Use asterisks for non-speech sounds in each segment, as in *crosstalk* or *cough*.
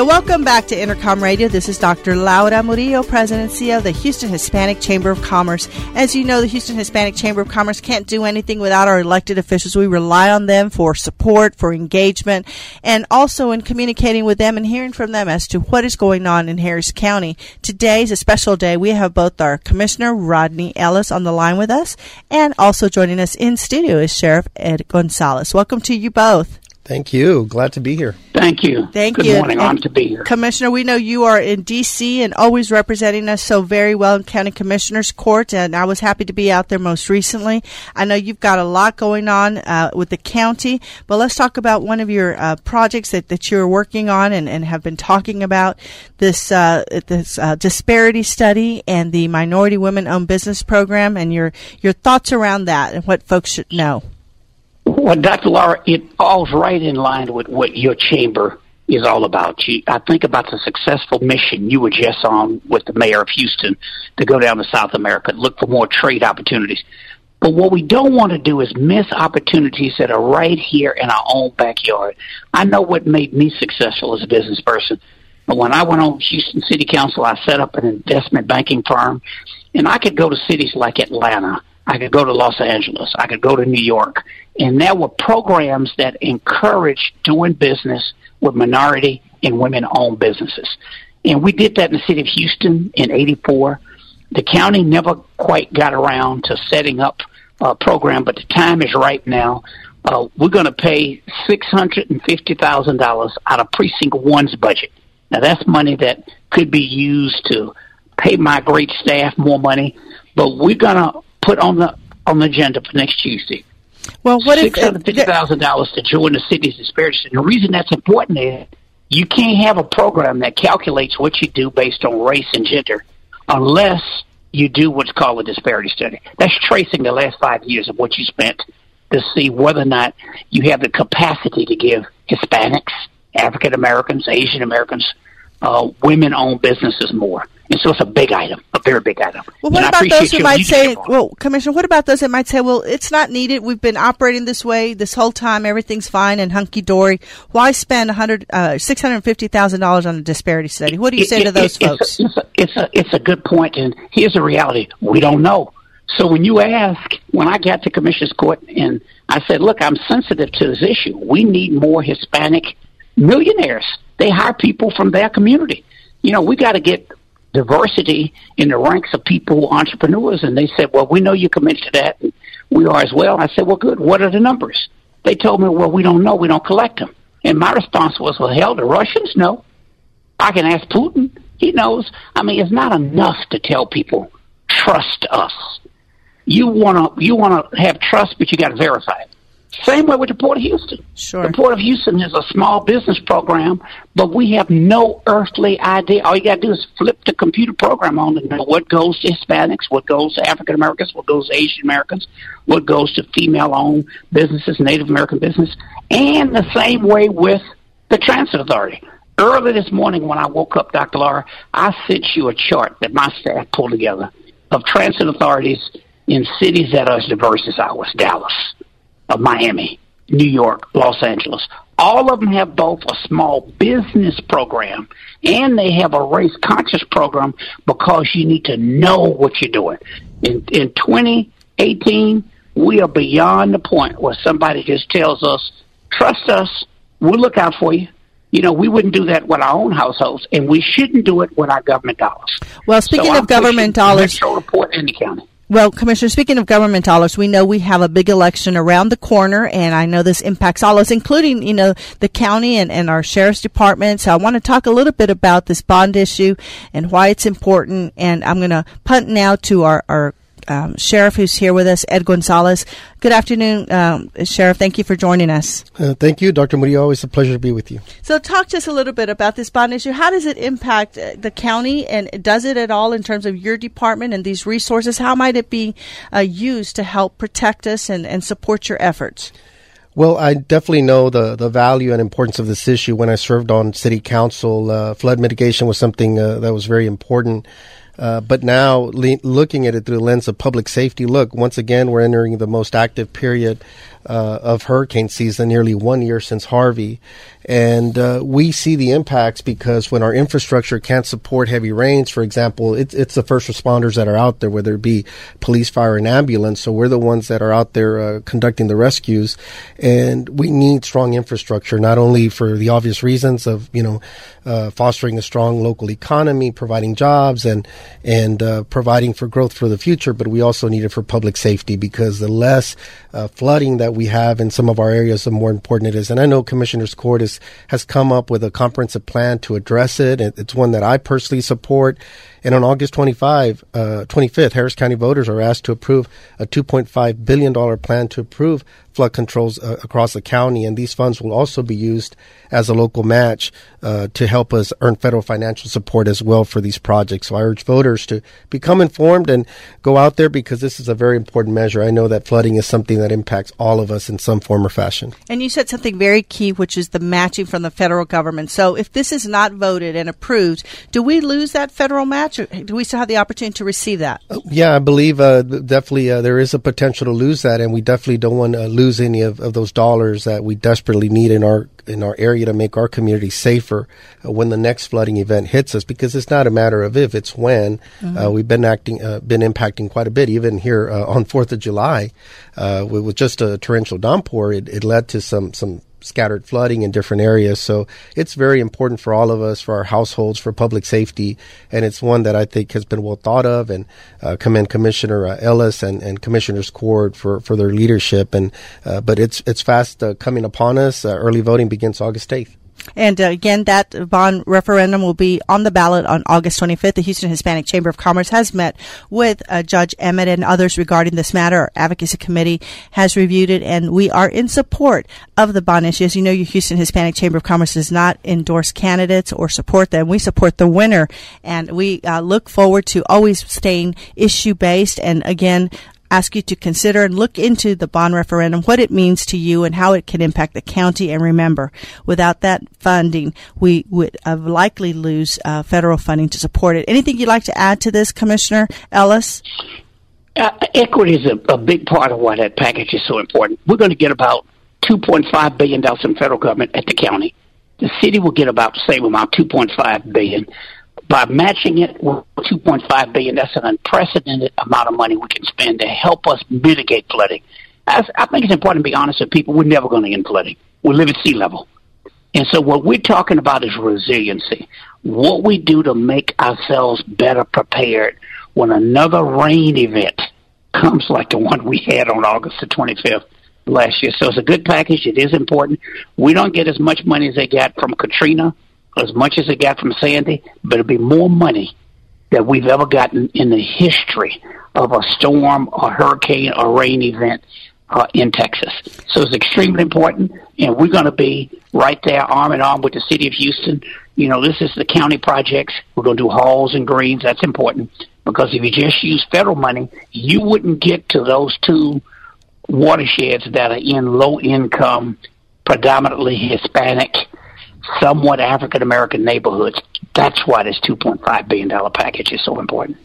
So, welcome back to Intercom Radio. This is Dr. Laura Murillo, President and CEO of the Houston Hispanic Chamber of Commerce. As you know, the Houston Hispanic Chamber of Commerce can't do anything without our elected officials. We rely on them for support, for engagement, and also in communicating with them and hearing from them as to what is going on in Harris County. Today is a special day. We have both our Commissioner Rodney Ellis on the line with us, and also joining us in studio is Sheriff Ed Gonzalez. Welcome to you both. Thank you. Glad to be here. Thank you. Thank Good you. morning. And Honored to be here. Commissioner, we know you are in D.C. and always representing us so very well in County Commissioners Court, and I was happy to be out there most recently. I know you've got a lot going on uh, with the county, but let's talk about one of your uh, projects that, that you're working on and, and have been talking about this uh, this uh, disparity study and the Minority Women Owned Business Program, and your your thoughts around that and what folks should know. Well, Dr. Laura, it falls right in line with what your chamber is all about. I think about the successful mission you were just on with the mayor of Houston to go down to South America, and look for more trade opportunities. But what we don't want to do is miss opportunities that are right here in our own backyard. I know what made me successful as a business person. But when I went on Houston City Council, I set up an investment banking firm, and I could go to cities like Atlanta. I could go to Los Angeles. I could go to New York. And there were programs that encouraged doing business with minority and women owned businesses. And we did that in the city of Houston in 84. The county never quite got around to setting up a program, but the time is right now. Uh, we're going to pay $650,000 out of Precinct 1's budget. Now, that's money that could be used to pay my great staff more money, but we're going to put on the on the agenda for next Tuesday. Well, what six hundred fifty thousand dollars to join the city's disparity? And the reason that's important is you can't have a program that calculates what you do based on race and gender unless you do what's called a disparity study. That's tracing the last five years of what you spent to see whether or not you have the capacity to give Hispanics, African Americans, Asian Americans, uh, women owned businesses more. And so it's a big item, a very big item. Well, what And about those who might say, leadership on it. well, Commissioner, what about those that might say, well, it's not needed. We've been operating this way this whole time. Everything's fine and hunky dory. Why spend 100, uh, $650,000 on a disparity study? What do you It- say it- to those it- folks? It's a, it's, a, it's a good point, and here's the reality: we don't know. So when you ask, when I got to Commissioner's Court, and I said, "Look, I'm sensitive to this issue. We need more Hispanic millionaires. They hire people from their community. You know, we got to get diversity in the ranks of people, entrepreneurs." And they said, "Well, we know you're committed to that, and we are as well." I said, "Well, good. What are the numbers?" They told me, "Well, we don't know. We don't collect them." And my response was, "Well, hell, the Russians know." I can ask Putin. He knows. I mean, it's not enough to tell people trust us. You want to you want to have trust, but you got to verify it. Same way with the Port of Houston. Sure. The Port of Houston is a small business program, but we have no earthly idea. All you got to do is flip the computer program on and know what goes to Hispanics, what goes to African Americans, what goes to Asian Americans, what goes to female-owned businesses, Native American business, and the same way with the Transit Authority. Early this morning when I woke up, Dr. Laura, I sent you a chart that my staff pulled together of transit authorities in cities that are as diverse as ours, Dallas, of Miami, New York, Los Angeles. All of them have both a small business program and they have a race conscious program because you need to know what you're doing. In, in 2018, we are beyond the point where somebody just tells us, trust us, we'll look out for you. You know, we wouldn't do that with our own households, and we shouldn't do it with our government dollars. Well, speaking So of I'm government dollars, Metro report in the county. Well, Commissioner, speaking of government dollars, we know we have a big election around the corner, and I know this impacts all of us, including, you know, the county and, and our sheriff's department. So I want to talk a little bit about this bond issue and why it's important. And I'm going to punt now to our, our um, sheriff who's here with us, Ed Gonzalez. Good afternoon, um, Sheriff. Thank you for joining us. Uh, thank you, Dr. Murillo. Always a pleasure to be with you. So, talk to us a little bit about this bond issue. How does it impact uh, the county, and does it at all in terms of your department and these resources? How might it be uh, used to help protect us and, and support your efforts? Well, I definitely know the, the value and importance of this issue. When I served on city council, uh, flood mitigation was something uh, that was very important. Uh, but now, le- looking at it through the lens of public safety, look, once again, we're entering the most active period uh, of hurricane season, nearly one year since Harvey. And uh, we see the impacts because when our infrastructure can't support heavy rains, for example, it, it's the first responders that are out there, whether it be police, fire, and ambulance. So we're the ones that are out there uh, conducting the rescues. And we need strong infrastructure, not only for the obvious reasons of, you know, uh, fostering a strong local economy, providing jobs, and, and uh, providing for growth for the future, but we also need it for public safety because the less uh, flooding that we have in some of our areas, the more important it is. And I know Commissioner's Court is, has come up with a comprehensive plan to address it. It's one that I personally support. And on August 25, uh, 25th, Harris County voters are asked to approve a $2.5 billion plan to approve flood controls uh, across the county. And these funds will also be used as a local match uh, to help us earn federal financial support as well for these projects. So I urge voters to become informed and go out there because this is a very important measure. I know that flooding is something that impacts all of us in some form or fashion. And you said something very key, which is the matching from the federal government. So if this is not voted and approved, do we lose that federal match? Or do we still have the opportunity to receive that? Uh, yeah, I believe uh, definitely uh, there is a potential to lose that, and we definitely don't want to lose any of, of those dollars that we desperately need in our in our area to make our community safer uh, when the next flooding event hits us. Because it's not a matter of if, it's when. Mm-hmm. Uh, we've been acting, uh, been impacting quite a bit. Even here uh, on Fourth of July, uh, with, with, just a torrential downpour, it, it led to some some scattered flooding in different areas. So it's very important for all of us, for our households, for public safety, and it's one that I think has been well thought of. And uh, commend Commissioner uh, Ellis and, and Commissioners Court for, for their leadership. And uh, but it's it's fast uh, coming upon us. Uh, early voting begins August eighth. And uh, again, that bond referendum will be on the ballot on August 25th. The Houston Hispanic Chamber of Commerce has met with uh, Judge Emmett and others regarding this matter. Our advocacy committee has reviewed it, and we are in support of the bond issue. As you know, your Houston Hispanic Chamber of Commerce does not endorse candidates or support them. We support the winner, and we uh, look forward to always staying issue based. And again, ask you to consider and look into the bond referendum, what it means to you and how it can impact the county. And remember, without that funding, we would uh, likely lose uh, federal funding to support it. Anything you'd like to add to this, Commissioner Ellis? Uh, equity is a, a, big part of why that package is so important. We're going to get about $2.5 billion in federal government at the county. The city will get about the same amount, $2.5 billion by matching it with 2.5 billion, that's an unprecedented amount of money we can spend to help us mitigate flooding. I, I think it's important to be honest with people. We're never going to end flooding. We live at sea level. And so what we're talking about is resiliency. What we do to make ourselves better prepared when another rain event comes like the one we had on August the 25th last year. So it's a good package. It is important. We don't get as much money as they got from Katrina as much as it got from Sandy, but it'll be more money that we've ever gotten in the history of a storm, a hurricane, or rain event uh, in Texas. So it's extremely important, and we're going to be right there, arm in arm with the city of Houston. You know, this is the county projects. We're going to do Halls and Greens. That's important because if you just use federal money, you wouldn't get to those two watersheds that are in low income, predominantly Hispanic somewhat African American neighborhoods. That's why this $2.5 billion package is so important.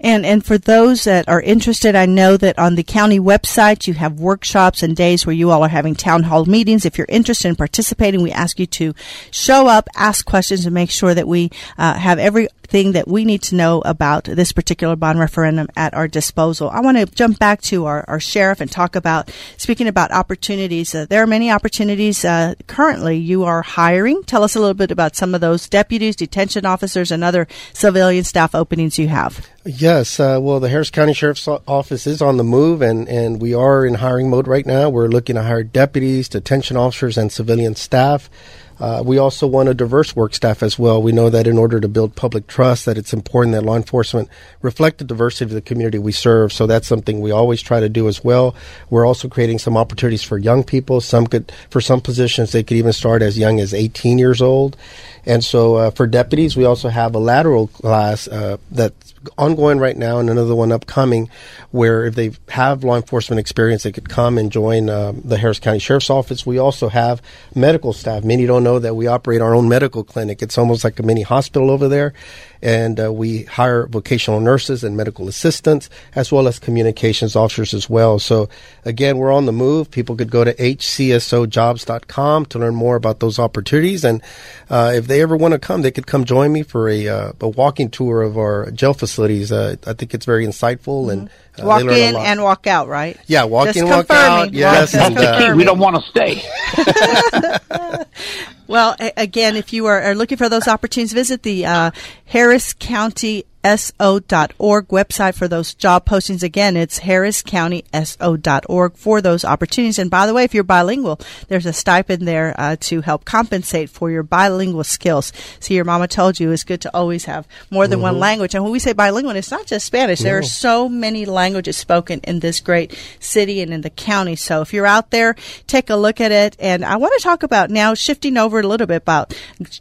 And and for those that are interested, I know that on the county website you have workshops and days where you all are having town hall meetings. If you're interested in participating, we ask you to show up, ask questions, and make sure that we uh, have every thing that we need to know about this particular bond referendum at our disposal. I want to jump back to our, our sheriff and talk about, speaking about opportunities. Uh, there are many opportunities uh, currently you are hiring. Tell us a little bit about some of those deputies, detention officers, and other civilian staff openings you have. Yes, uh, well, the Harris County Sheriff's Office is on the move, and, and we are in hiring mode right now. We're looking to hire deputies, detention officers, and civilian staff. Uh, we also want a diverse work staff as well. We know that in order to build public trust, that it's important that law enforcement reflect the diversity of the community we serve. So that's something we always try to do as well. We're also creating some opportunities for young people. Some could, for some positions, they could even start as young as 18 years old. And so uh, for deputies, we also have a lateral class uh, that's ongoing right now and another one upcoming where if they have law enforcement experience, they could come and join uh, the Harris County Sheriff's Office. We also have medical staff. Many don't know that we operate our own medical clinic. It's almost like a mini hospital over there. And uh, we hire vocational nurses and medical assistants, as well as communications officers as well. So, again, we're on the move. People could go to hcsojobs.com to learn more about those opportunities. And uh, if they ever want to come, they could come join me for a, uh, a walking tour of our jail facilities. Uh, I think it's very insightful mm-hmm. and uh, walk in and walk out, right? Yeah, walk Just in, walk out. Yes, that's the key. We don't want to stay. *laughs* well, a- again, if you are, are, looking for those opportunities, visit the uh, Harris County so.org website for those job postings. Again, it's harriscountyso.org for those opportunities. And by the way, if you're bilingual, there's a stipend there uh, to help compensate for your bilingual skills. See, your mama told you it's good to always have more than mm-hmm. one language. And when we say bilingual, it's not just Spanish. No. There are so many languages spoken in this great city and in the county. So if you're out there, take a look at it. And I want to talk about now shifting over a little bit about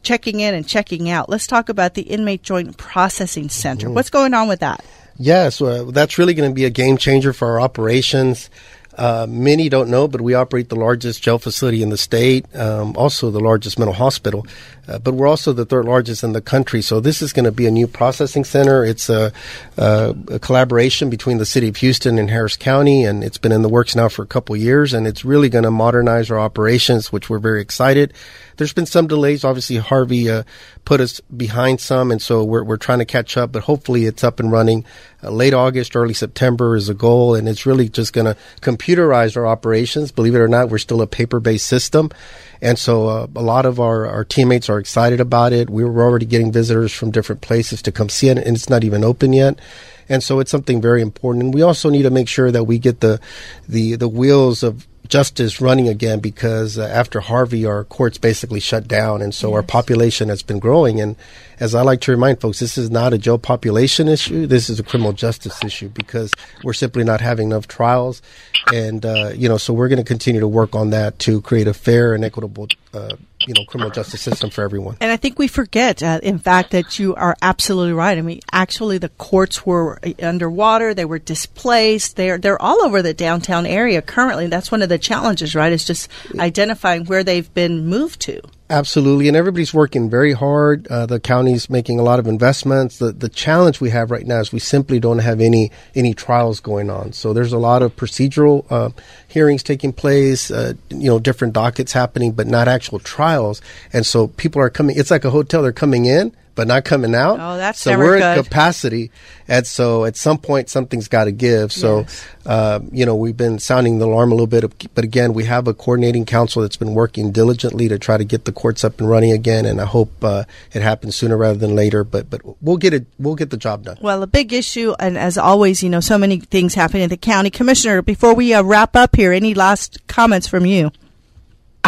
checking in and checking out. Let's talk about the Inmate Joint Processing Center. Center. Mm-hmm. What's going on with that? Yes, that's really going to be a game changer for our operations. Uh, many don't know, but we operate the largest jail facility in the state, um, also the largest mental hospital, uh, but we're also the third largest in the country. So this is going to be a new processing center. It's a, a, a, collaboration between the city of Houston and Harris County, and it's been in the works now for a couple years, and it's really going to modernize our operations, which we're very excited there's been some delays. Obviously, Harvey uh, put us behind some, and so we're we're trying to catch up. But hopefully, it's up and running. Uh, late August, early September is a goal, and it's really just going to computerize our operations. Believe it or not, we're still a paper-based system, and so uh, a lot of our, our teammates are excited about it. We were already getting visitors from different places to come see it, and it's not even open yet. And so it's something very important. And we also need to make sure that we get the the the wheels of justice running again because uh, after Harvey, our courts basically shut down, and so yes. our population has been growing. And as I like to remind folks, this is not a jail population issue. This is a criminal justice issue because we're simply not having enough trials, and uh, you know, so we're going to continue to work on that to create a fair and equitable uh, you know criminal justice system for everyone. And I think we forget, uh, in fact, that you are absolutely right. I mean, actually, the courts were uh, underwater; they were displaced. They're they're all over the downtown area currently. That's one of the challenges, right? Is just identifying where they've been moved to. Absolutely, and everybody's working very hard. Uh, the county's making a lot of investments. The the challenge we have right now is we simply don't have any any trials going on. So there's a lot of procedural uh, hearings taking place, uh, you know, different dockets happening, but not actual trials. And so people are coming. It's like a hotel; they're coming in, but not coming out. Oh, that's so we're at capacity, and so at some point something's got to give. So, yes. uh, you know, we've been sounding the alarm a little bit, but again, we have a coordinating council that's been working diligently to try to get the courts up and running again, and I hope uh, it happens sooner rather than later. But but we'll get it, we'll get the job done. Well, a big issue, and as always, you know, so many things happen in the county. Commissioner, before we uh, wrap up here, any last comments from you?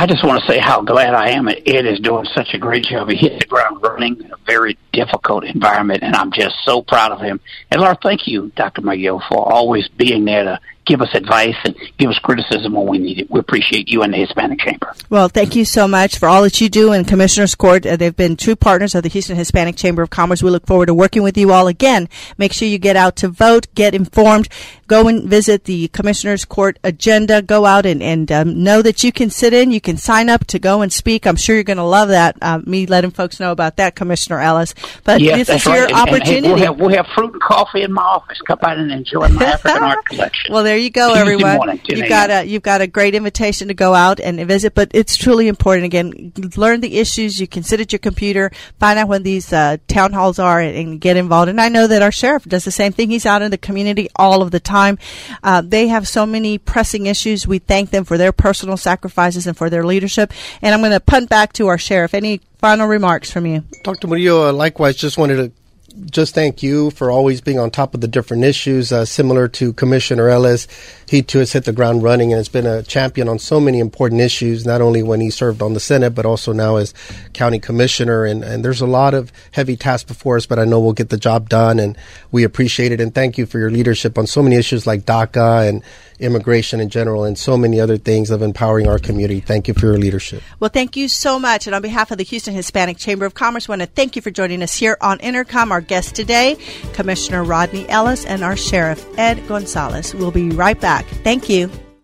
I just want to say how glad I am Ed is doing such a great job. He hit the ground running in a very difficult environment, and I'm just so proud of him. And Lord, thank you, Dr. Miguel, for always being there to give us advice and give us criticism when we need it. We appreciate you and the Hispanic Chamber. Well, thank you so much for all that you do in Commissioner's Court. Uh, they've been true partners of the Houston Hispanic Chamber of Commerce. We look forward to working with you all again. Make sure you get out to vote, get informed, go and visit the Commissioner's Court agenda, go out and, and um, know that you can sit in, you can sign up to go and speak. I'm sure you're going to love that, uh, me letting folks know about that, Commissioner Ellis. But yes, this is your and, opportunity. And, hey, we'll, have, we'll have fruit and coffee in my office. Come by and enjoy my *laughs* African art collection. Well, there you go, everyone. You've got a you've got a great invitation to go out and visit, but it's truly important. Again, learn the issues. You can sit at your computer, find out when these uh, town halls are, and, and, get involved. And I know that our sheriff does the same thing. He's out in the community all of the time. Uh, they have so many pressing issues. We thank them for their personal sacrifices and for their leadership. And I'm going to punt back to our sheriff. Any final remarks from you? Dr. Murillo, uh, likewise, just wanted to just thank you for always being on top of the different issues. Uh, similar to Commissioner Ellis, he too has hit the ground running and has been a champion on so many important issues, not only when he served on the Senate, but also now as county commissioner. And, and there's a lot of heavy tasks before us, but I know we'll get the job done and we appreciate it. And thank you for your leadership on so many issues like DACA and immigration in general and so many other things of empowering our community. Thank you for your leadership. Well, thank you so much. And on behalf of the Houston Hispanic Chamber of Commerce, I want to thank you for joining us here on Intercom. Our guest today, Commissioner Rodney Ellis and our Sheriff Ed Gonzalez. We'll be right back. Thank you.